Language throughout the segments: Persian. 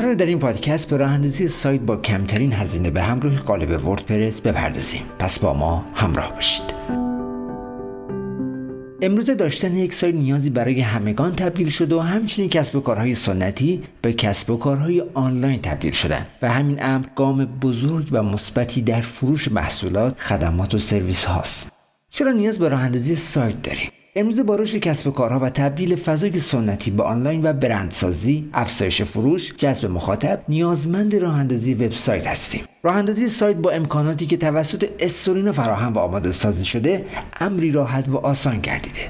قرار در این پادکست به راه اندازی سایت با کمترین هزینه به همراه قالب وردپرس بپردازیم. پس با ما همراه باشید. امروز داشتن یک سایت نیازی برای همگان تبدیل شده و همچنین کسب و کارهای سنتی به کسب و کارهای آنلاین تبدیل شدن. و همین امر گام بزرگ و مثبتی در فروش محصولات خدمات و سرویس هاست. چرا نیاز به راه اندازی سایت داریم؟ امروز با رشد کسب و کارها و تبدیل فضای سنتی به آنلاین و برندسازی افزایش فروش جذب مخاطب نیازمند راه اندازی وبسایت هستیم. راه اندازی سایت با امکاناتی که توسط استورینا فراهم و آماده سازی شده امری راحت و آسان گردیده.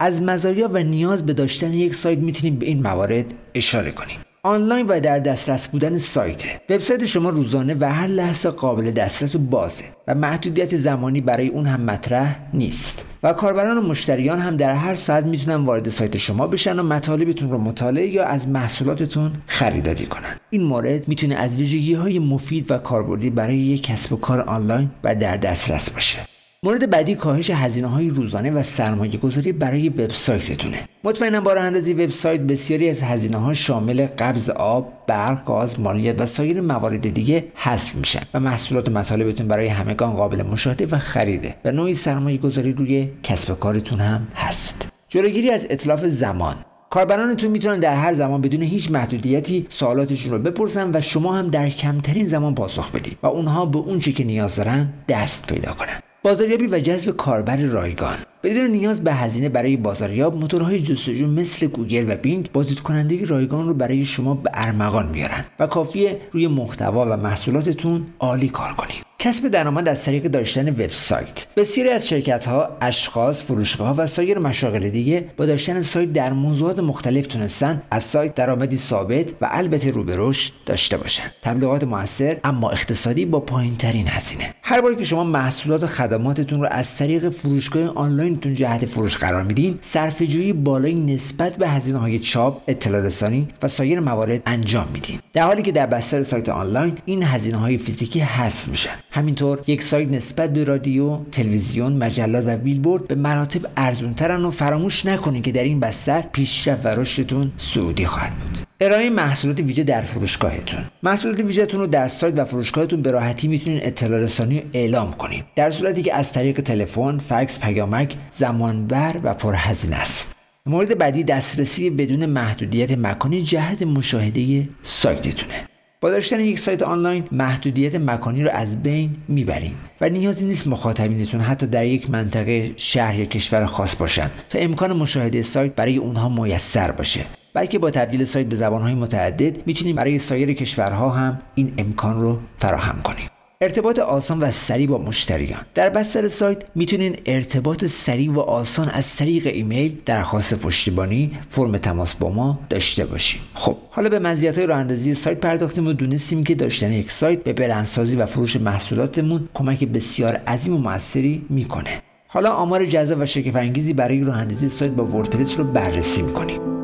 از مزایا و نیاز به داشتن یک سایت می‌تونیم به این موارد اشاره کنیم. آنلاین و در دسترس بودن سایت. وبسایت شما روزانه و هر لحظه قابل دسترس و بازه و محدودیت زمانی برای اون هم مطرح نیست. و کاربران و مشتریان هم در هر ساعت می‌تونن وارد سایت شما بشن و مطالبتون رو مطالعه یا از محصولاتتون خریداری کنن. این مورد می‌تونه از ویژگی های مفید و کاربردی برای یک کسب و کار آنلاین و در دسترس باشه. مورد بعدی کاهش هزینه های روزانه و سرمایه گذاری برای وبسایتتونه. مطمئنا با اندازی وبسایت بسیاری از هزینه ها شامل قبض آب برق گاز مالیات و سایر موارد دیگه حذف میشن و محصولات و مطالبتون برای همگان قابل مشاهده و خریده و نوعی سرمایه گذاری روی کسب کارتون هم هست. جلوگیری از اطلاف زمان. کاربرانتون می‌تونن در هر زمان بدون هیچ محدودیتی سوالاتشون رو بپرسن و شما هم در کمترین زمان پاسخ بدید و اونها به اون که نیاز دارن دست پیدا کنن. بازاریابی و جذب کاربر رایگان. بدون نیاز به هزینه برای بازاریاب موتورهای جستجو مثل گوگل و بینگ بازدید کننده رایگان رو برای شما به ارمغان میارن و کافیه روی محتوا و محصولاتتون عالی کار کنید. کسب درآمد از طریق داشتن وبسایت. بسیاری از شرکت ها اشخاص فروشگاه و سایر مشاغل دیگه با داشتن سایت در موضوعات مختلف تونستن از سایت درآمدی ثابت و البته رو داشته باشن. تبلیغات موثر اما اقتصادی با پایین ترین هزینه. هر باری که شما محصولات و خدماتتون رو از طریق فروشگاه آنلاینتون جهت فروش قرار میدین صرفه‌جویی بالایی نسبت به هزینه های چاپ اطلاع رسانی و سایر موارد انجام میدین در حالی که در بستر سایت آنلاین این هزینه های فیزیکی حذف میشن همینطور یک سایت نسبت به رادیو، تلویزیون، مجلات و بیلبورد به مراتب ارزونترن و فراموش نکنید که در این بستر پیشرفت و رشدتون سعودی خواهد بود. ارائه محصولات ویژه در فروشگاهتون. محصولات ویژهتون رو در سایت و فروشگاهتون به راحتی می‌تونید اطلاع رسانی اعلام کنید. در صورتی که از طریق تلفن فکس پیامک زمانبر و پرهزینه است. مورد بعدی دسترسی بدون محدودیت مکانی جهت مشاهده سایتتونه. با داشتن یک سایت آنلاین محدودیت مکانی رو از بین می‌بریم و نیازی نیست مخاطبینتون حتی در یک منطقه شهر یا کشور خاص باشن تا امکان مشاهده سایت برای اونها میسر باشه. بلکه با تبدیل سایت به زبانهای متعدد می‌تونیم برای سایر کشورها هم این امکان رو فراهم کنیم. ارتباط آسان و سریع با مشتریان. در بستر سایت می‌تونین ارتباط سریع و آسان از طریق ایمیل درخواست پشتیبانی فرم تماس با ما داشته باشیم. خب حالا به مزیت های راه اندازی سایت پرداختیم و دونستیم که داشتن یک سایت به برندسازی و فروش محصولاتمون کمک بسیار عظیم و موثری می‌کنه. حالا آمار جذاب و شگفت انگیزی برای راه سایت با وردپرس رو بررسی می‌کنیم.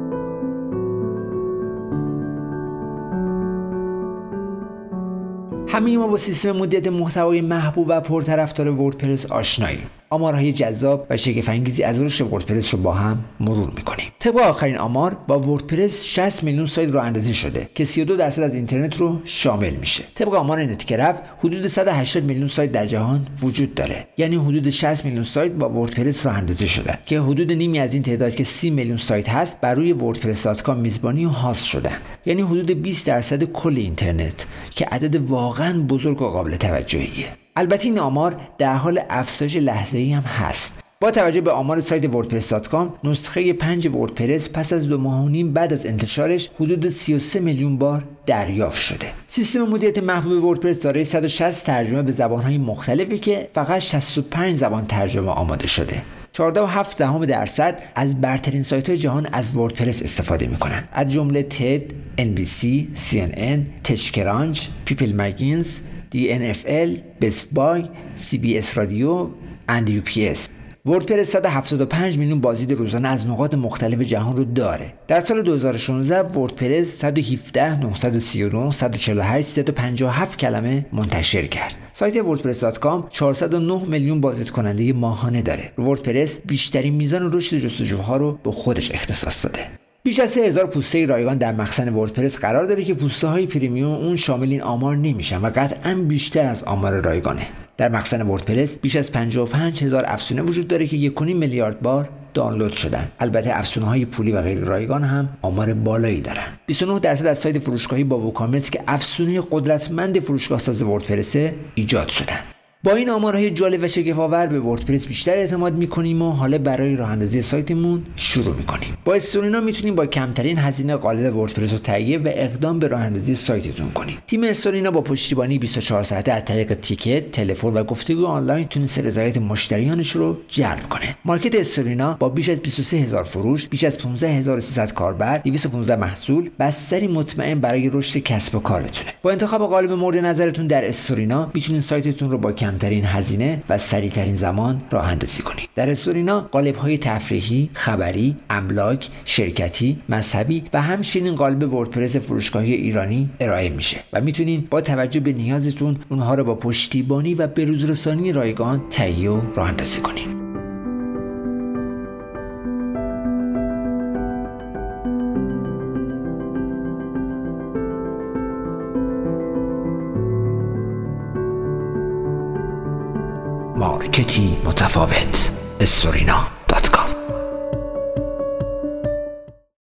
همین ما با سیستم مدیریت محتوای محبوب و پرطرفدار وردپرس آشناییم. آمارهای جذاب و شگفتانگیزی از رشد وردپرس رو با هم مرور می‌کنیم. طبق آخرین آمار با وردپرس 60 میلیون سایت رو اندازی شده که 32 درصد از اینترنت رو شامل میشه. طبق آمار نتکرف حدود 180 میلیون سایت در جهان وجود داره. یعنی حدود 60 میلیون سایت با وردپرس رو اندازی شده که حدود نیمی از این تعداد که 30 میلیون سایت هست بر روی وردپرس.com میزبانی و هاست شدن. یعنی حدود 20 درصد کل اینترنت که عدد واقعا بزرگ و قابل توجهیه. البته این آمار در حال افزایش لحظه‌ای هم هست. با توجه به آمار سایت وردپرس.com نسخه 5 وردپرس پس از دو ماه و نیم بعد از انتشارش حدود 33 میلیون بار دریافت شده. سیستم مدیریت محبوب وردپرس دارای 160 ترجمه به زبانهای مختلفی که فقط 65 زبان ترجمه آماده شده. 14.7 دهم درصد از برترین سایت های جهان از وردپرس استفاده می‌کنن. از جمله تد، NBC, CNN, TechCrunch، People Magazine، NFL، Best Buy، CBS رادیو، اند اس وردپرس 175 میلیون بازدید روزانه از نقاط مختلف جهان رو داره. در سال 2016 وردپرس 117 939 148 357 کلمه منتشر کرد. سایت وردپرس.com 409 میلیون بازدید کننده ماهانه داره. وردپرس بیشترین میزان رشد جستجوها رو به خودش اختصاص داده. بیش از 3000 پوسته رایگان در مخزن وردپرس قرار داره که پوسته های premium اون شامل این آمار نمیشن و قطعا بیشتر از آمار رایگانه. در مخزن وردپرس بیش از 55 هزار افزونه وجود داره که 1.5 میلیارد بار دانلود شدن. البته افزونه های پولی و غیر رایگان هم آمار بالایی دارن. 29 درصد از سایت فروشگاهی با وکامت که افزونه قدرتمند فروشگاه ساز وردپرسه ایجاد شدن. با این آمارهای جالب و شگفت‌آور به وردپرس بیشتر اعتماد می‌کنیم و حالا برای راه اندازی سایتمون شروع می‌کنیم. با استورینا می‌تونیم با کمترین هزینه قالب وردپرس رو تهیه و اقدام به راه اندازی سایتتون کنیم. تیم استورینا با پشتیبانی 24 ساعته از طریق تیکت تلفن و گفتگو آنلاین تونسته رضایت مشتریانش رو جلب کنه. مارکت استورینا با بیش از 23 هزار فروش بیش از 15300 کاربر 215 محصول بستری مطمئن برای رشد کسب و کارتونه. با انتخاب قالب مورد نظرتون در استورینا می‌تونید سایتتون رو با کم کمترین هزینه و سریعترین زمان راه اندازی کنید در استورینا قالب های تفریحی خبری املاک شرکتی مذهبی و همچنین قالب وردپرس فروشگاهی ایرانی ارائه میشه و می‌تونین با توجه به نیازتون اونها رو با پشتیبانی و بروزرسانی رایگان تهیه و راه اندازی کنید مارکتی متفاوت. استورینا.